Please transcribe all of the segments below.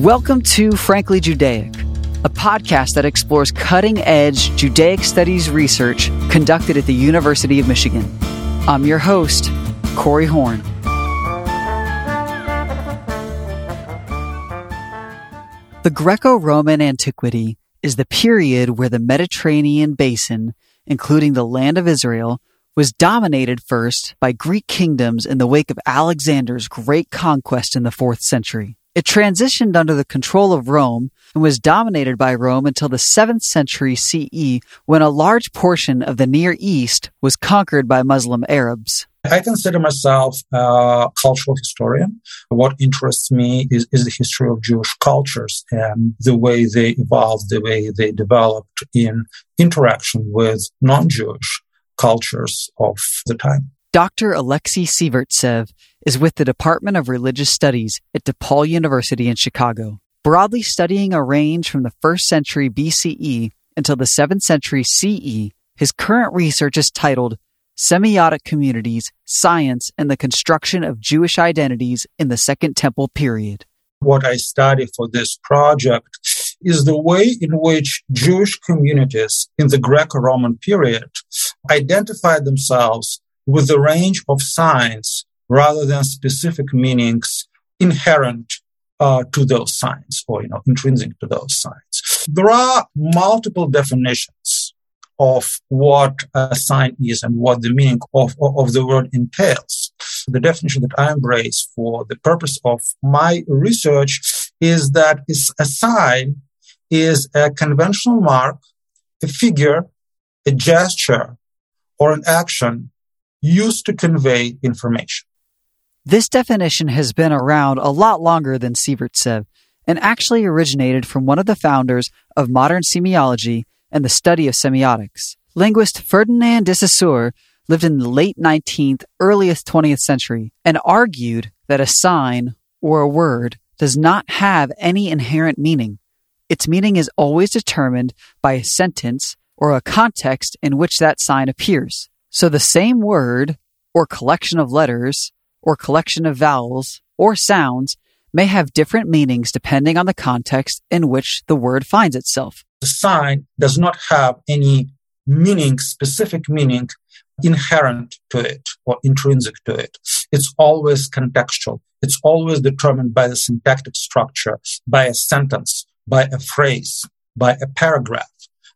Welcome to Frankly Judaic, a podcast that explores cutting edge Judaic studies research conducted at the University of Michigan. I'm your host, Corey Horn. The Greco Roman antiquity is the period where the Mediterranean basin, including the land of Israel, was dominated first by Greek kingdoms in the wake of Alexander's great conquest in the 4th century. It transitioned under the control of Rome and was dominated by Rome until the 7th century CE when a large portion of the Near East was conquered by Muslim Arabs. I consider myself a cultural historian. What interests me is, is the history of Jewish cultures and the way they evolved, the way they developed in interaction with non-Jewish cultures of the time. Dr. Alexei Sivertsev is with the Department of Religious Studies at DePaul University in Chicago, broadly studying a range from the 1st century BCE until the 7th century CE. His current research is titled Semiotic Communities, Signs and the Construction of Jewish Identities in the Second Temple Period. What I study for this project is the way in which Jewish communities in the Greco Roman period identified themselves with a range of signs rather than specific meanings inherent uh, to those signs or you know intrinsic to those signs. There are multiple definitions of what a sign is and what the meaning of, of the word entails. The definition that I embrace for the purpose of my research is that a sign is a conventional mark, a figure, a gesture, or an action used to convey information. This definition has been around a lot longer than Sivertsev and actually originated from one of the founders of modern semiology and the study of semiotics. Linguist Ferdinand de Saussure lived in the late 19th, earliest 20th century and argued that a sign or a word does not have any inherent meaning. Its meaning is always determined by a sentence or a context in which that sign appears. So the same word or collection of letters or collection of vowels or sounds may have different meanings depending on the context in which the word finds itself. The sign does not have any meaning, specific meaning inherent to it or intrinsic to it. It's always contextual. It's always determined by the syntactic structure, by a sentence, by a phrase, by a paragraph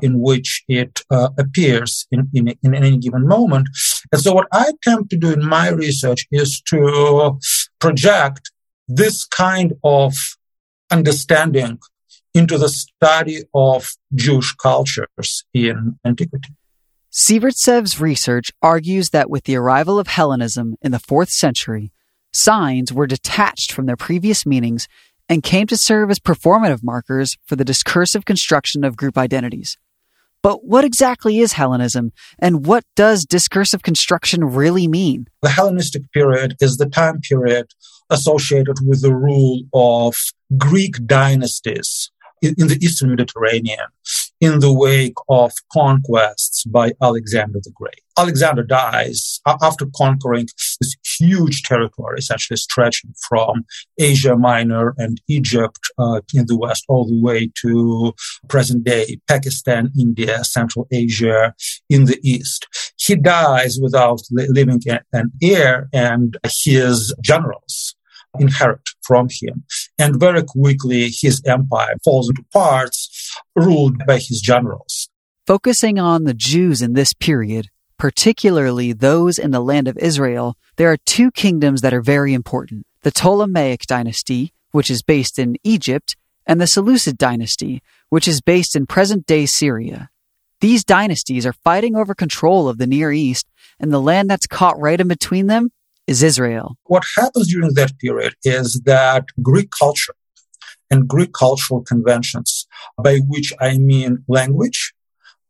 in which it uh, appears in, in, in any given moment. And so what I attempt to do in my research is to project this kind of understanding into the study of Jewish cultures in antiquity. Sivertsev's research argues that with the arrival of Hellenism in the 4th century, signs were detached from their previous meanings and came to serve as performative markers for the discursive construction of group identities. But what exactly is Hellenism, and what does discursive construction really mean? The Hellenistic period is the time period associated with the rule of Greek dynasties in the Eastern Mediterranean in the wake of conquests by Alexander the Great. Alexander dies after conquering this huge territory, essentially stretching from Asia Minor and Egypt uh, in the west all the way to present day Pakistan, India, Central Asia in the east. He dies without leaving an heir and his generals inherit from him. And very quickly, his empire falls into parts, ruled by his generals. Focusing on the Jews in this period, particularly those in the land of Israel, there are two kingdoms that are very important. The Ptolemaic dynasty, which is based in Egypt, and the Seleucid dynasty, which is based in present day Syria. These dynasties are fighting over control of the Near East, and the land that's caught right in between them is Israel. What happens during that period is that Greek culture and Greek cultural conventions, by which I mean language,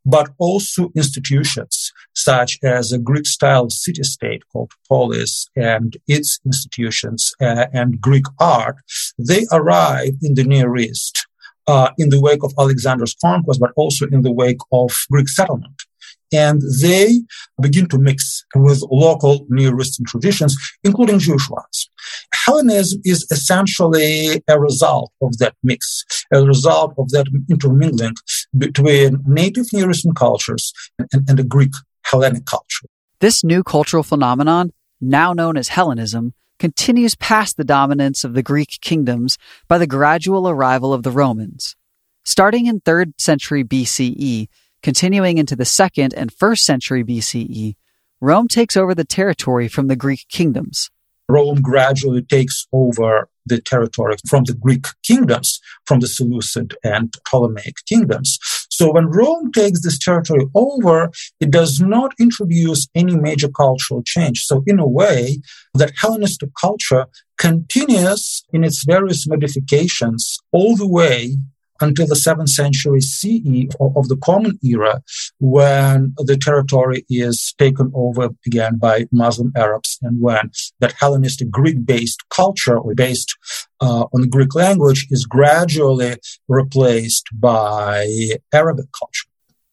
but also institutions such as a Greek style city state called polis and its institutions uh, and Greek art, they arrive in the Near East uh, in the wake of Alexander's conquest, but also in the wake of Greek settlement and they begin to mix with local Near Eastern traditions, including Jewish ones. Hellenism is essentially a result of that mix, a result of that intermingling between native Near Eastern cultures and, and the Greek Hellenic culture. This new cultural phenomenon, now known as Hellenism, continues past the dominance of the Greek kingdoms by the gradual arrival of the Romans. Starting in 3rd century BCE, continuing into the 2nd and 1st century BCE, Rome takes over the territory from the Greek kingdoms. Rome gradually takes over the territory from the Greek kingdoms, from the Seleucid and Ptolemaic kingdoms. So when Rome takes this territory over, it does not introduce any major cultural change. So in a way, that Hellenistic culture continues in its various modifications all the way until the 7th century CE of the Common Era, when the territory is taken over again by Muslim Arabs, and when that Hellenistic Greek based culture, or based uh, on the Greek language, is gradually replaced by Arabic culture.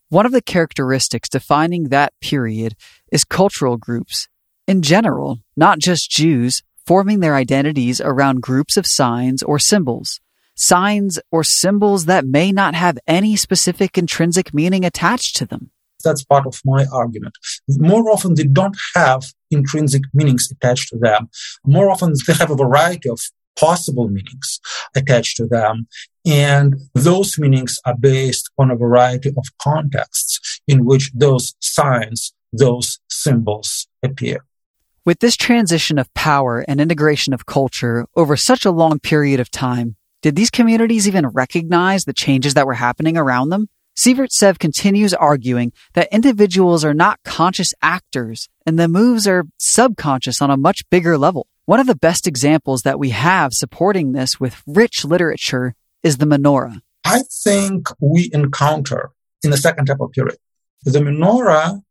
One of the characteristics defining that period is cultural groups. In general, not just Jews, forming their identities around groups of signs or symbols signs or symbols that may not have any specific intrinsic meaning attached to them. That's part of my argument. More often, they don't have intrinsic meanings attached to them. More often, they have a variety of possible meanings attached to them. And those meanings are based on a variety of contexts in which those signs, those symbols appear. With this transition of power and integration of culture over such a long period of time, did these communities even recognize the changes that were happening around them? Sivertsev continues arguing that individuals are not conscious actors and the moves are subconscious on a much bigger level. One of the best examples that we have supporting this with rich literature is the menorah. I think we encounter in the second temple period. The menorah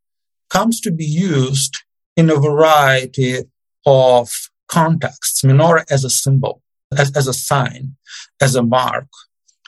comes to be used in a variety of contexts. Menorah as a symbol as, as a sign, as a mark,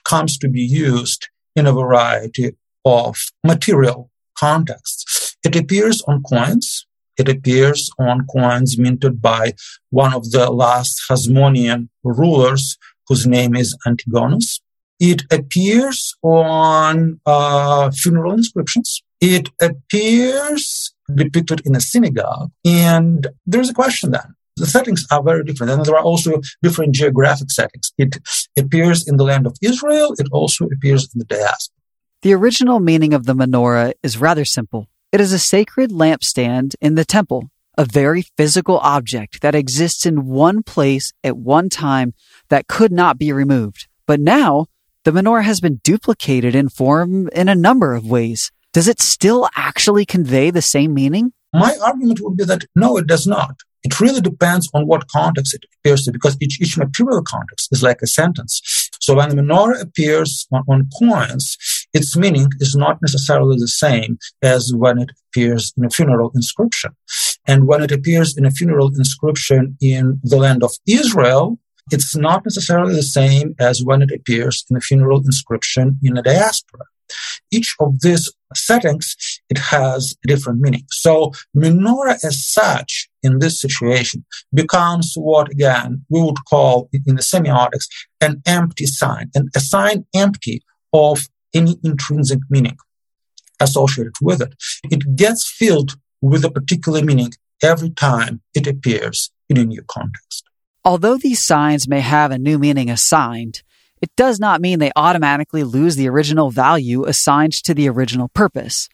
comes to be used in a variety of material contexts. It appears on coins. It appears on coins minted by one of the last Hasmonean rulers, whose name is Antigonus. It appears on uh, funeral inscriptions. It appears depicted in a synagogue. And there's a question then the settings are very different. And there are also different geographic settings. It appears in the land of Israel. It also appears in the diaspora. The original meaning of the menorah is rather simple. It is a sacred lampstand in the temple, a very physical object that exists in one place at one time that could not be removed. But now, the menorah has been duplicated in form in a number of ways. Does it still actually convey the same meaning? My argument would be that no, it does not. It really depends on what context it appears to, because each, each material context is like a sentence. So when the menorah appears on, on coins, its meaning is not necessarily the same as when it appears in a funeral inscription. And when it appears in a funeral inscription in the land of Israel, it's not necessarily the same as when it appears in a funeral inscription in a diaspora. Each of these settings, it has a different meaning. So menorah as such in this situation becomes what again we would call in the semiotics an empty sign, and a sign empty of any intrinsic meaning associated with it. It gets filled with a particular meaning every time it appears in a new context. Although these signs may have a new meaning assigned, it does not mean they automatically lose the original value assigned to the original purpose.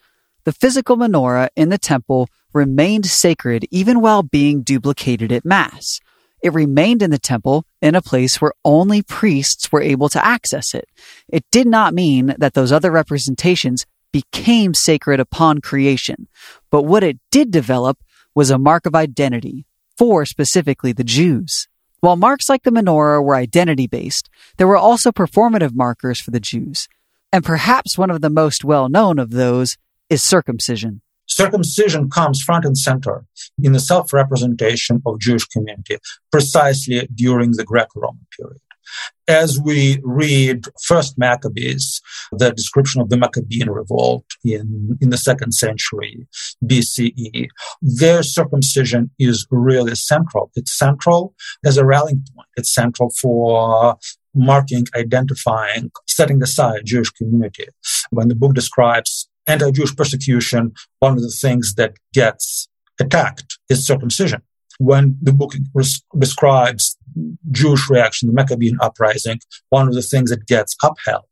The physical menorah in the temple remained sacred even while being duplicated at Mass. It remained in the temple in a place where only priests were able to access it. It did not mean that those other representations became sacred upon creation, but what it did develop was a mark of identity for specifically the Jews. While marks like the menorah were identity based, there were also performative markers for the Jews. And perhaps one of the most well known of those is circumcision. Circumcision comes front and center in the self representation of Jewish community precisely during the Greco Roman period. As we read First Maccabees, the description of the Maccabean revolt in, in the second century BCE, their circumcision is really central. It's central as a rallying point. It's central for marking, identifying, setting aside Jewish community. When the book describes anti-Jewish persecution, one of the things that gets attacked is circumcision. When the book res- describes Jewish reaction, the Maccabean uprising, one of the things that gets upheld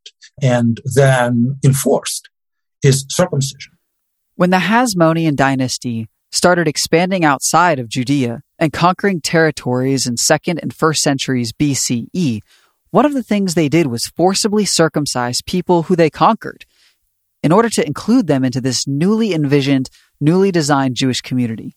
and then enforced is circumcision. When the Hasmonean dynasty started expanding outside of Judea and conquering territories in 2nd and 1st centuries BCE, one of the things they did was forcibly circumcise people who they conquered in order to include them into this newly envisioned, newly designed Jewish community.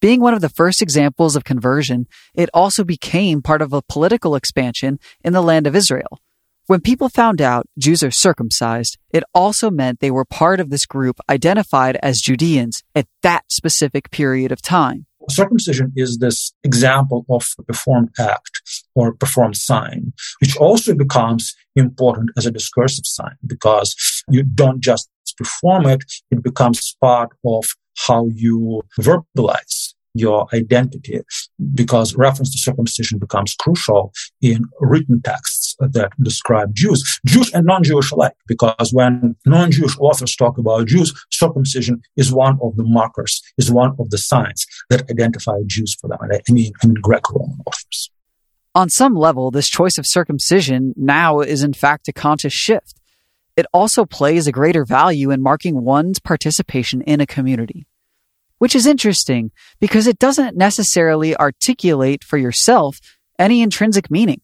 Being one of the first examples of conversion, it also became part of a political expansion in the land of Israel. When people found out Jews are circumcised, it also meant they were part of this group identified as Judeans at that specific period of time. Circumcision is this example of a performed act or performed sign, which also becomes important as a discursive sign because you don't just perform it, it becomes part of how you verbalize your identity because reference to circumcision becomes crucial in written texts that describe Jews, Jewish and non-Jewish alike, because when non-Jewish authors talk about Jews, circumcision is one of the markers, is one of the signs that identify Jews for them. I mean, I mean Greco-Roman authors. On some level, this choice of circumcision now is in fact a conscious shift. It also plays a greater value in marking one's participation in a community which is interesting because it doesn't necessarily articulate for yourself any intrinsic meaning.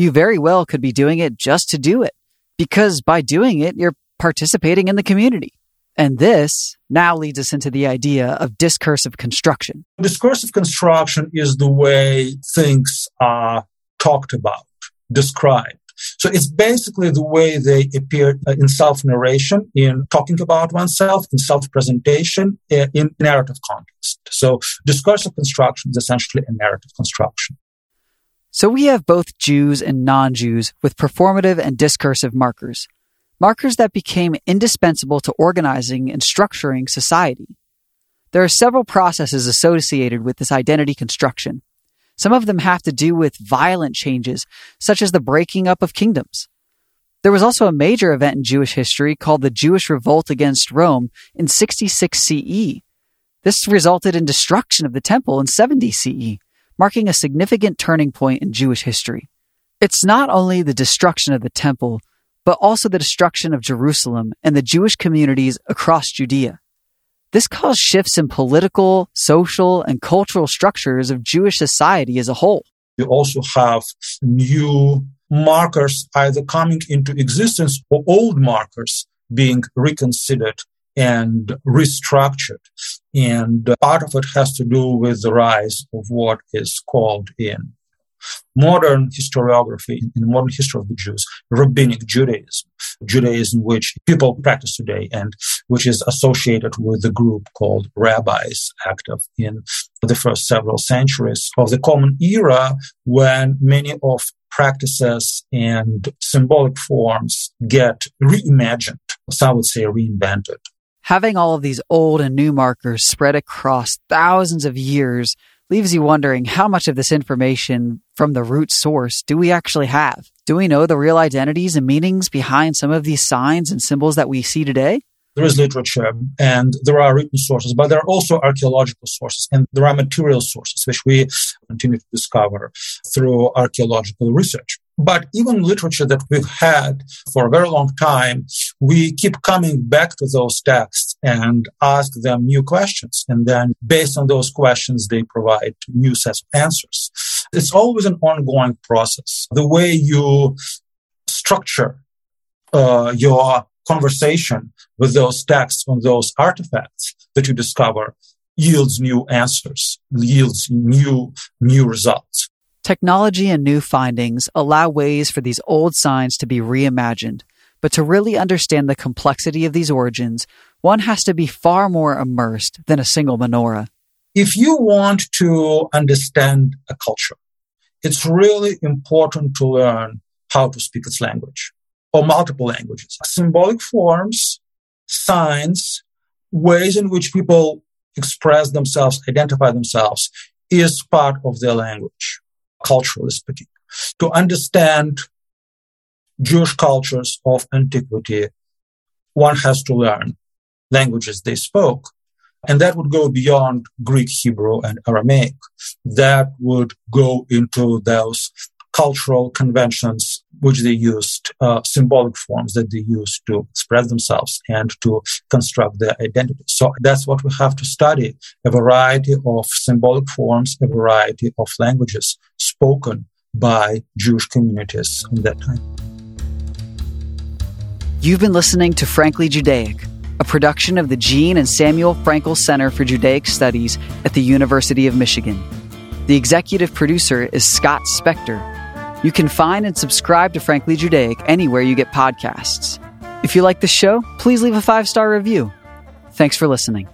You very well could be doing it just to do it, because by doing it, you're participating in the community. And this now leads us into the idea of discursive construction. Discursive construction is the way things are talked about, described. So it's basically the way they appear uh, in self-narration, in talking about oneself, in self-presentation, uh, in narrative context. So discursive construction is essentially a narrative construction. So we have both Jews and non-Jews with performative and discursive markers. Markers that became indispensable to organizing and structuring society. There are several processes associated with this identity construction. Some of them have to do with violent changes, such as the breaking up of kingdoms. There was also a major event in Jewish history called the Jewish Revolt against Rome in 66 CE. This resulted in destruction of the temple in 70 CE, marking a significant turning point in Jewish history. It's not only the destruction of the temple, but also the destruction of Jerusalem and the Jewish communities across Judea. This caused shifts in political, social, and cultural structures of Jewish society as a whole. You also have new markers either coming into existence or old markers being reconsidered and restructured. And uh, part of it has to do with the rise of what is called in modern historiography, in modern history of the Jews, rabbinic Judaism, Judaism which people practice today and which is associated with the group called rabbis active in the first several centuries of the common era when many of practices and symbolic forms get reimagined, some would say reinvented. Having all of these old and new markers spread across thousands of years leaves you wondering how much of this information from the root source do we actually have? Do we know the real identities and meanings behind some of these signs and symbols that we see today? There is literature and there are written sources, but there are also archaeological sources and there are material sources which we continue to discover through archaeological research. But even literature that we've had for a very long time, we keep coming back to those texts and ask them new questions. And then based on those questions, they provide new sets of answers. It's always an ongoing process. The way you structure uh, your conversation with those texts on those artifacts that you discover yields new answers, yields new, new results. Technology and new findings allow ways for these old signs to be reimagined, but to really understand the complexity of these origins, one has to be far more immersed than a single menorah. If you want to understand a culture, it's really important to learn how to speak its language or multiple languages. Symbolic forms, signs, ways in which people express themselves, identify themselves is part of their language, culturally speaking. To understand Jewish cultures of antiquity, one has to learn languages they spoke. And that would go beyond Greek, Hebrew, and Aramaic. That would go into those cultural conventions which they used, uh, symbolic forms that they used to express themselves and to construct their identity. So that's what we have to study a variety of symbolic forms, a variety of languages spoken by Jewish communities in that time. You've been listening to Frankly Judaic, a production of the Jean and Samuel Frankel Center for Judaic Studies at the University of Michigan. The executive producer is Scott Spector. You can find and subscribe to Frankly Judaic anywhere you get podcasts. If you like the show, please leave a five star review. Thanks for listening.